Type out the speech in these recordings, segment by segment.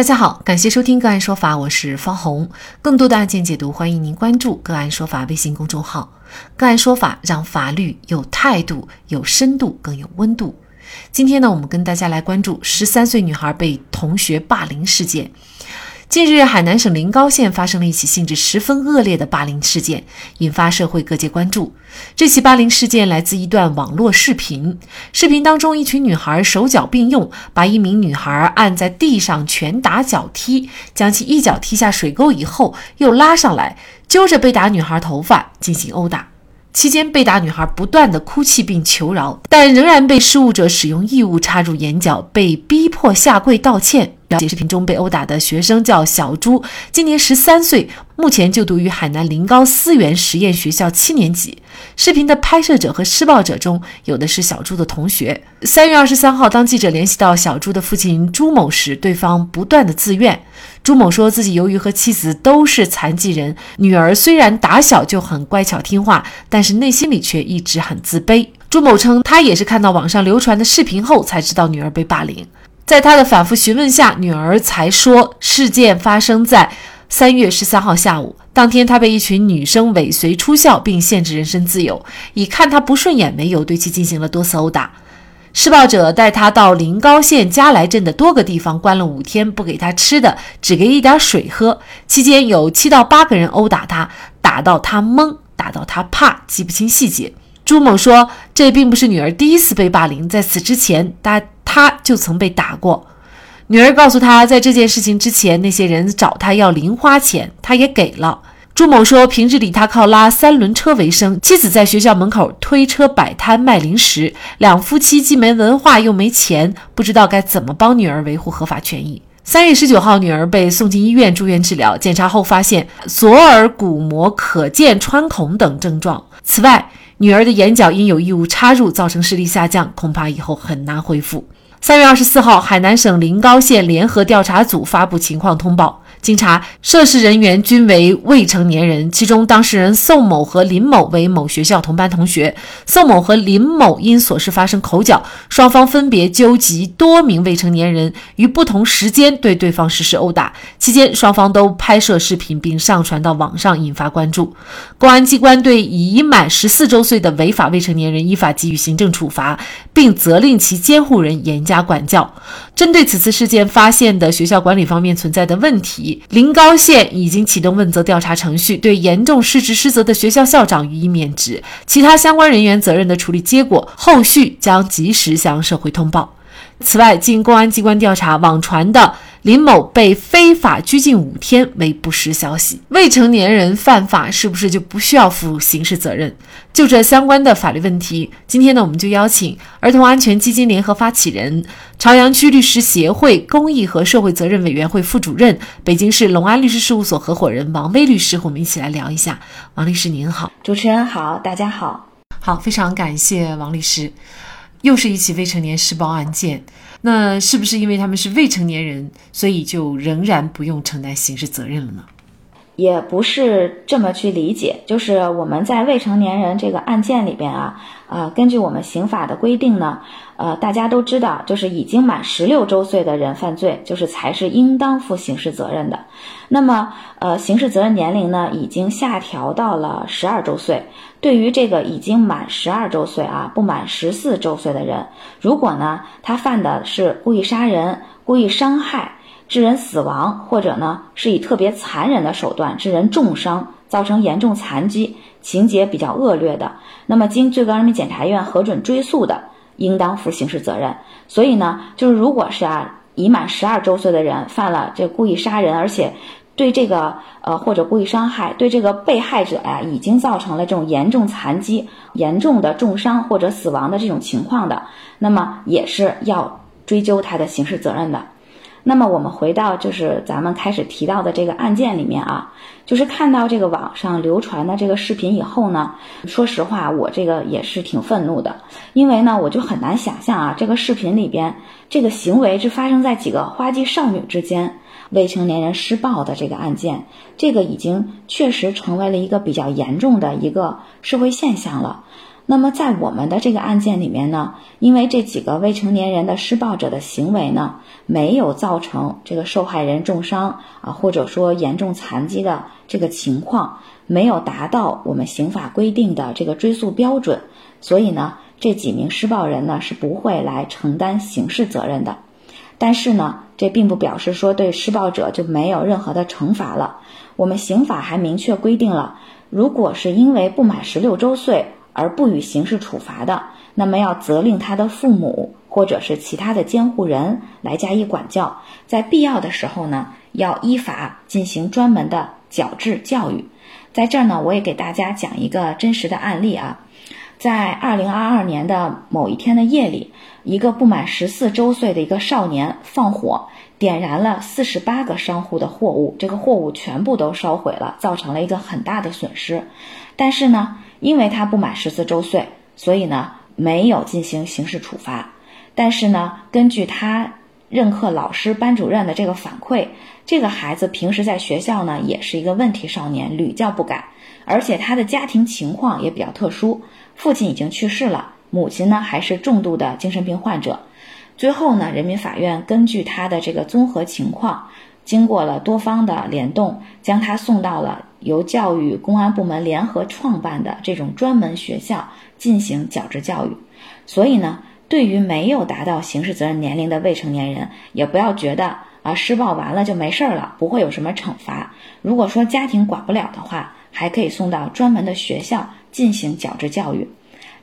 大家好，感谢收听个案说法，我是方红。更多的案件解读，欢迎您关注个案说法微信公众号。个案说法让法律有态度、有深度、更有温度。今天呢，我们跟大家来关注十三岁女孩被同学霸凌事件。近日，海南省临高县发生了一起性质十分恶劣的霸凌事件，引发社会各界关注。这起霸凌事件来自一段网络视频，视频当中，一群女孩手脚并用，把一名女孩按在地上拳打脚踢，将其一脚踢下水沟以后，又拉上来，揪着被打女孩头发进行殴打。期间，被打女孩不断的哭泣并求饶，但仍然被施物者使用异物插入眼角，被逼迫下跪道歉。了解视频中被殴打的学生叫小朱，今年十三岁，目前就读于海南临高思源实验学校七年级。视频的拍摄者和施暴者中有的是小朱的同学。三月二十三号，当记者联系到小朱的父亲朱某时，对方不断的自怨。朱某说自己由于和妻子都是残疾人，女儿虽然打小就很乖巧听话，但是内心里却一直很自卑。朱某称，他也是看到网上流传的视频后才知道女儿被霸凌。在他的反复询问下，女儿才说事件发生在三月十三号下午。当天，他被一群女生尾随出校，并限制人身自由，以看他不顺眼为由，对其进行了多次殴打。施暴者带他到临高县嘉来镇的多个地方关了五天，不给他吃的，只给一点水喝。期间有七到八个人殴打他，打到他懵，打到他怕，记不清细节。朱某说，这并不是女儿第一次被霸凌，在此之前，他。他就曾被打过。女儿告诉他，在这件事情之前，那些人找他要零花钱，他也给了。朱某说，平日里他靠拉三轮车为生，妻子在学校门口推车摆摊卖零食，两夫妻既没文化又没钱，不知道该怎么帮女儿维护合法权益。三月十九号，女儿被送进医院住院治疗，检查后发现左耳骨膜可见穿孔等症状。此外，女儿的眼角因有异物插入，造成视力下降，恐怕以后很难恢复。三月二十四号，海南省临高县联合调查组发布情况通报。经查，涉事人员均为未成年人，其中当事人宋某和林某为某学校同班同学。宋某和林某因琐事发生口角，双方分别纠集多名未成年人于不同时间对对方实施殴打。期间，双方都拍摄视频并上传到网上，引发关注。公安机关对已满十四周岁的违法未成年人依法给予行政处罚，并责令其监护人严加管教。针对此次事件发现的学校管理方面存在的问题。临高县已经启动问责调查程序，对严重失职失责的学校校长予以免职，其他相关人员责任的处理结果，后续将及时向社会通报。此外，经公安机关调查，网传的。林某被非法拘禁五天为不实消息。未成年人犯法是不是就不需要负刑事责任？就这相关的法律问题，今天呢，我们就邀请儿童安全基金联合发起人、朝阳区律师协会公益和社会责任委员会副主任、北京市龙安律师事务所合伙人王威律师和我们一起来聊一下。王律师您好，主持人好，大家好，好，非常感谢王律师。又是一起未成年施暴案件，那是不是因为他们是未成年人，所以就仍然不用承担刑事责任了呢？也不是这么去理解，就是我们在未成年人这个案件里边啊，呃，根据我们刑法的规定呢，呃，大家都知道，就是已经满十六周岁的人犯罪，就是才是应当负刑事责任的。那么，呃，刑事责任年龄呢，已经下调到了十二周岁。对于这个已经满十二周岁啊，不满十四周岁的人，如果呢，他犯的是故意杀人、故意伤害。致人死亡，或者呢是以特别残忍的手段致人重伤，造成严重残疾，情节比较恶劣的，那么经最高人民检察院核准追诉的，应当负刑事责任。所以呢，就是如果是啊已满十二周岁的人犯了这故意杀人，而且对这个呃或者故意伤害，对这个被害者呀已经造成了这种严重残疾、严重的重伤或者死亡的这种情况的，那么也是要追究他的刑事责任的。那么我们回到就是咱们开始提到的这个案件里面啊，就是看到这个网上流传的这个视频以后呢，说实话，我这个也是挺愤怒的，因为呢，我就很难想象啊，这个视频里边这个行为是发生在几个花季少女之间，未成年人施暴的这个案件，这个已经确实成为了一个比较严重的一个社会现象了。那么在我们的这个案件里面呢，因为这几个未成年人的施暴者的行为呢，没有造成这个受害人重伤啊，或者说严重残疾的这个情况，没有达到我们刑法规定的这个追诉标准，所以呢，这几名施暴人呢是不会来承担刑事责任的。但是呢，这并不表示说对施暴者就没有任何的惩罚了。我们刑法还明确规定了，如果是因为不满十六周岁。而不予刑事处罚的，那么要责令他的父母或者是其他的监护人来加以管教，在必要的时候呢，要依法进行专门的矫治教育。在这儿呢，我也给大家讲一个真实的案例啊，在二零二二年的某一天的夜里，一个不满十四周岁的一个少年放火，点燃了四十八个商户的货物，这个货物全部都烧毁了，造成了一个很大的损失。但是呢，因为他不满十四周岁，所以呢没有进行刑事处罚。但是呢，根据他任课老师、班主任的这个反馈，这个孩子平时在学校呢也是一个问题少年，屡教不改，而且他的家庭情况也比较特殊，父亲已经去世了，母亲呢还是重度的精神病患者。最后呢，人民法院根据他的这个综合情况。经过了多方的联动，将他送到了由教育公安部门联合创办的这种专门学校进行矫治教育。所以呢，对于没有达到刑事责任年龄的未成年人，也不要觉得啊施暴完了就没事儿了，不会有什么惩罚。如果说家庭管不了的话，还可以送到专门的学校进行矫治教育。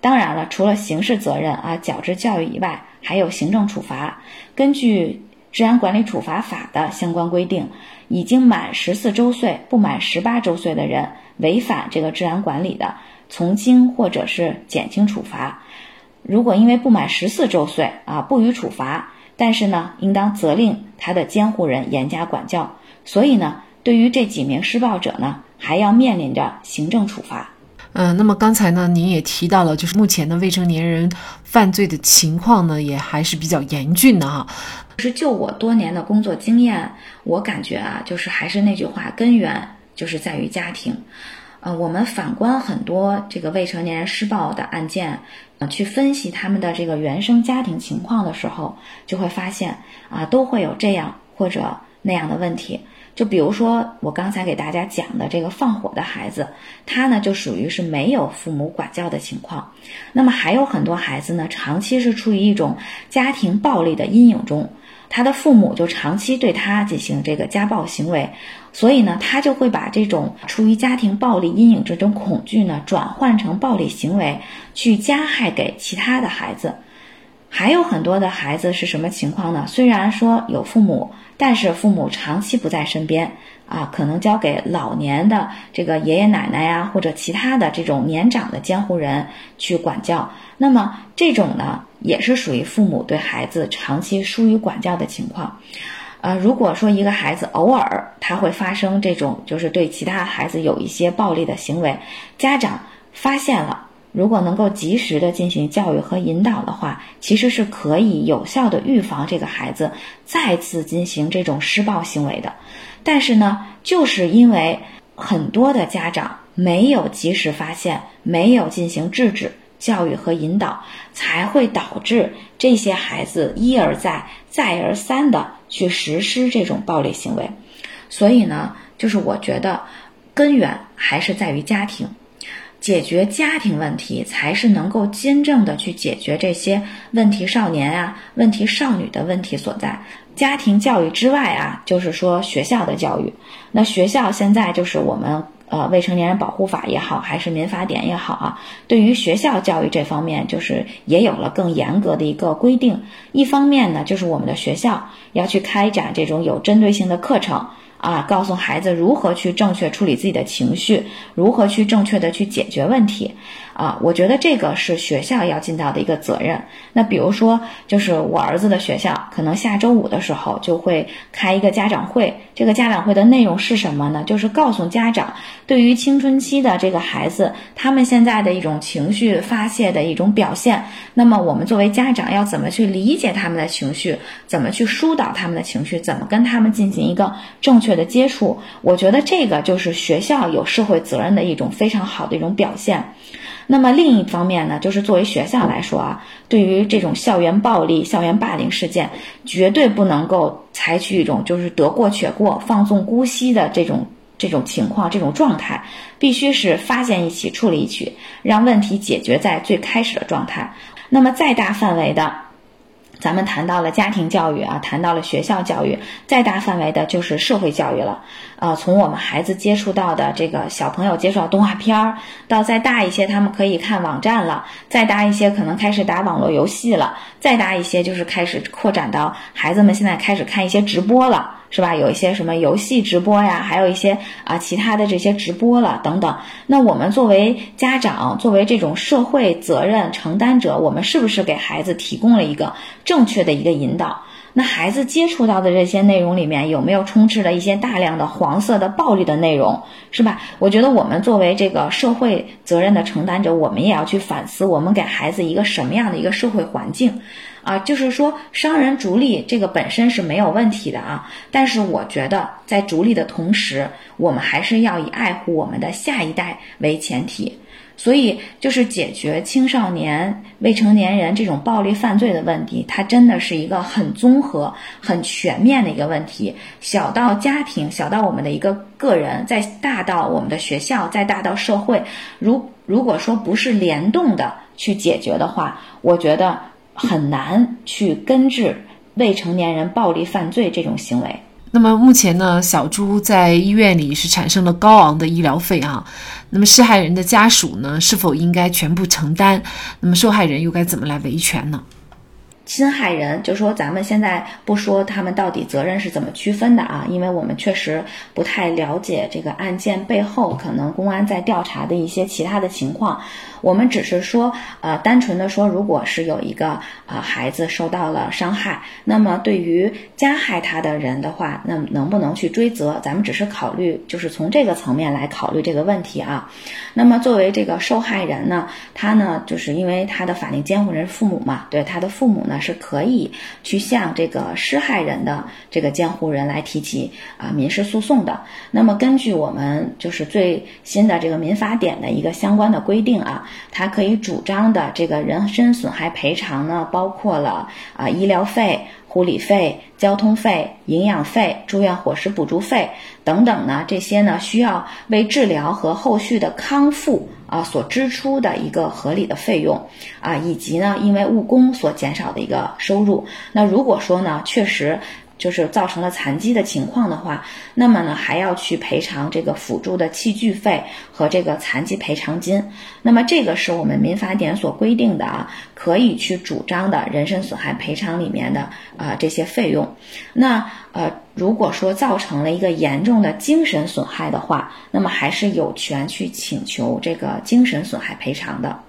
当然了，除了刑事责任啊矫治教育以外，还有行政处罚。根据治安管理处罚法的相关规定，已经满十四周岁不满十八周岁的人违反这个治安管理的，从轻或者是减轻处罚。如果因为不满十四周岁啊不予处罚，但是呢，应当责令他的监护人严加管教。所以呢，对于这几名施暴者呢，还要面临着行政处罚。嗯，那么刚才呢，您也提到了，就是目前的未成年人犯罪的情况呢，也还是比较严峻的哈。是就我多年的工作经验，我感觉啊，就是还是那句话，根源就是在于家庭。呃，我们反观很多这个未成年人施暴的案件，呃，去分析他们的这个原生家庭情况的时候，就会发现啊，都会有这样或者那样的问题。就比如说我刚才给大家讲的这个放火的孩子，他呢就属于是没有父母管教的情况。那么还有很多孩子呢，长期是处于一种家庭暴力的阴影中。他的父母就长期对他进行这个家暴行为，所以呢，他就会把这种出于家庭暴力阴影这种恐惧呢，转换成暴力行为，去加害给其他的孩子。还有很多的孩子是什么情况呢？虽然说有父母，但是父母长期不在身边啊，可能交给老年的这个爷爷奶奶呀，或者其他的这种年长的监护人去管教。那么这种呢？也是属于父母对孩子长期疏于管教的情况，呃，如果说一个孩子偶尔他会发生这种，就是对其他孩子有一些暴力的行为，家长发现了，如果能够及时的进行教育和引导的话，其实是可以有效的预防这个孩子再次进行这种施暴行为的。但是呢，就是因为很多的家长没有及时发现，没有进行制止。教育和引导才会导致这些孩子一而再、再而三的去实施这种暴力行为，所以呢，就是我觉得根源还是在于家庭，解决家庭问题才是能够真正的去解决这些问题少年啊、问题少女的问题所在。家庭教育之外啊，就是说学校的教育，那学校现在就是我们。呃，未成年人保护法也好，还是民法典也好啊，对于学校教育这方面，就是也有了更严格的一个规定。一方面呢，就是我们的学校要去开展这种有针对性的课程。啊，告诉孩子如何去正确处理自己的情绪，如何去正确的去解决问题，啊，我觉得这个是学校要尽到的一个责任。那比如说，就是我儿子的学校，可能下周五的时候就会开一个家长会。这个家长会的内容是什么呢？就是告诉家长，对于青春期的这个孩子，他们现在的一种情绪发泄的一种表现，那么我们作为家长要怎么去理解他们的情绪，怎么去疏导他们的情绪，怎么跟他们进行一个正确。的接触，我觉得这个就是学校有社会责任的一种非常好的一种表现。那么另一方面呢，就是作为学校来说啊，对于这种校园暴力、校园霸凌事件，绝对不能够采取一种就是得过且过、放纵姑息的这种这种情况、这种状态，必须是发现一起处理一起，让问题解决在最开始的状态。那么再大范围的。咱们谈到了家庭教育啊，谈到了学校教育，再大范围的就是社会教育了。呃，从我们孩子接触到的这个小朋友接触到动画片儿，到再大一些，他们可以看网站了；再大一些，可能开始打网络游戏了；再大一些，就是开始扩展到孩子们现在开始看一些直播了。是吧？有一些什么游戏直播呀，还有一些啊其他的这些直播了等等。那我们作为家长，作为这种社会责任承担者，我们是不是给孩子提供了一个正确的一个引导？那孩子接触到的这些内容里面有没有充斥了一些大量的黄色的暴力的内容？是吧？我觉得我们作为这个社会责任的承担者，我们也要去反思，我们给孩子一个什么样的一个社会环境。啊，就是说，商人逐利这个本身是没有问题的啊，但是我觉得在逐利的同时，我们还是要以爱护我们的下一代为前提。所以，就是解决青少年、未成年人这种暴力犯罪的问题，它真的是一个很综合、很全面的一个问题。小到家庭，小到我们的一个个人，再大到我们的学校，再大到社会，如如果说不是联动的去解决的话，我觉得。很难去根治未成年人暴力犯罪这种行为。那么目前呢，小朱在医院里是产生了高昂的医疗费啊。那么施害人的家属呢，是否应该全部承担？那么受害人又该怎么来维权呢？侵害人，就说咱们现在不说他们到底责任是怎么区分的啊，因为我们确实不太了解这个案件背后可能公安在调查的一些其他的情况。我们只是说，呃，单纯的说，如果是有一个呃孩子受到了伤害，那么对于加害他的人的话，那能不能去追责？咱们只是考虑，就是从这个层面来考虑这个问题啊。那么作为这个受害人呢，他呢，就是因为他的法定监护人是父母嘛，对他的父母呢是可以去向这个施害人的这个监护人来提起啊民事诉讼的。那么根据我们就是最新的这个民法典的一个相关的规定啊。他可以主张的这个人身损害赔偿呢，包括了啊医疗费、护理费、交通费、营养费、住院伙食补助费等等呢，这些呢需要为治疗和后续的康复啊所支出的一个合理的费用啊，以及呢因为误工所减少的一个收入。那如果说呢，确实。就是造成了残疾的情况的话，那么呢还要去赔偿这个辅助的器具费和这个残疾赔偿金。那么这个是我们民法典所规定的啊，可以去主张的人身损害赔偿里面的啊这些费用。那呃如果说造成了一个严重的精神损害的话，那么还是有权去请求这个精神损害赔偿的。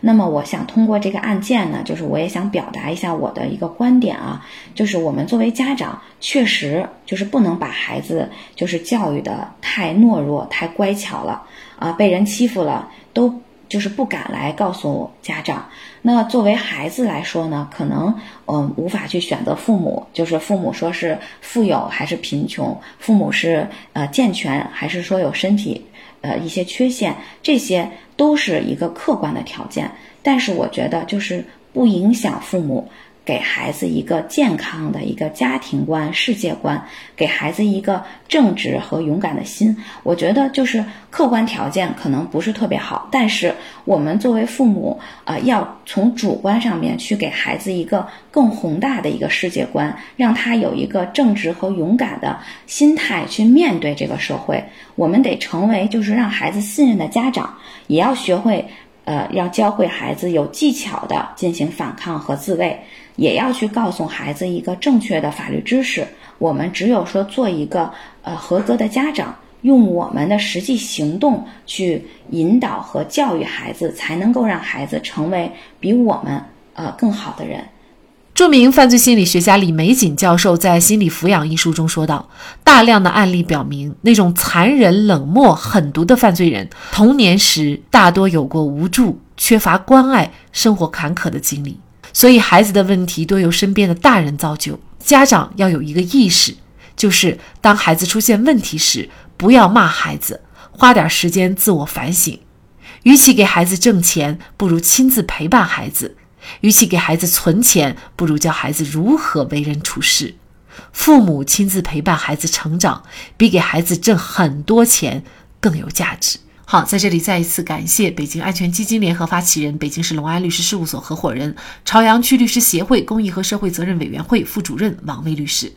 那么，我想通过这个案件呢，就是我也想表达一下我的一个观点啊，就是我们作为家长，确实就是不能把孩子就是教育的太懦弱、太乖巧了啊，被人欺负了都就是不敢来告诉家长。那作为孩子来说呢，可能嗯无法去选择父母，就是父母说是富有还是贫穷，父母是呃健全还是说有身体。呃，一些缺陷，这些都是一个客观的条件，但是我觉得就是不影响父母。给孩子一个健康的一个家庭观、世界观，给孩子一个正直和勇敢的心。我觉得就是客观条件可能不是特别好，但是我们作为父母，呃，要从主观上面去给孩子一个更宏大的一个世界观，让他有一个正直和勇敢的心态去面对这个社会。我们得成为就是让孩子信任的家长，也要学会，呃，要教会孩子有技巧的进行反抗和自卫。也要去告诉孩子一个正确的法律知识。我们只有说做一个呃合格的家长，用我们的实际行动去引导和教育孩子，才能够让孩子成为比我们呃更好的人。著名犯罪心理学家李玫瑾教授在《心理抚养》一书中说道：“大量的案例表明，那种残忍、冷漠、狠毒的犯罪人，童年时大多有过无助、缺乏关爱、生活坎坷的经历。”所以，孩子的问题多由身边的大人造就。家长要有一个意识，就是当孩子出现问题时，不要骂孩子，花点时间自我反省。与其给孩子挣钱，不如亲自陪伴孩子；与其给孩子存钱，不如教孩子如何为人处事。父母亲自陪伴孩子成长，比给孩子挣很多钱更有价值。好，在这里再一次感谢北京安全基金联合发起人、北京市龙安律师事务所合伙人、朝阳区律师协会公益和社会责任委员会副主任王威律师。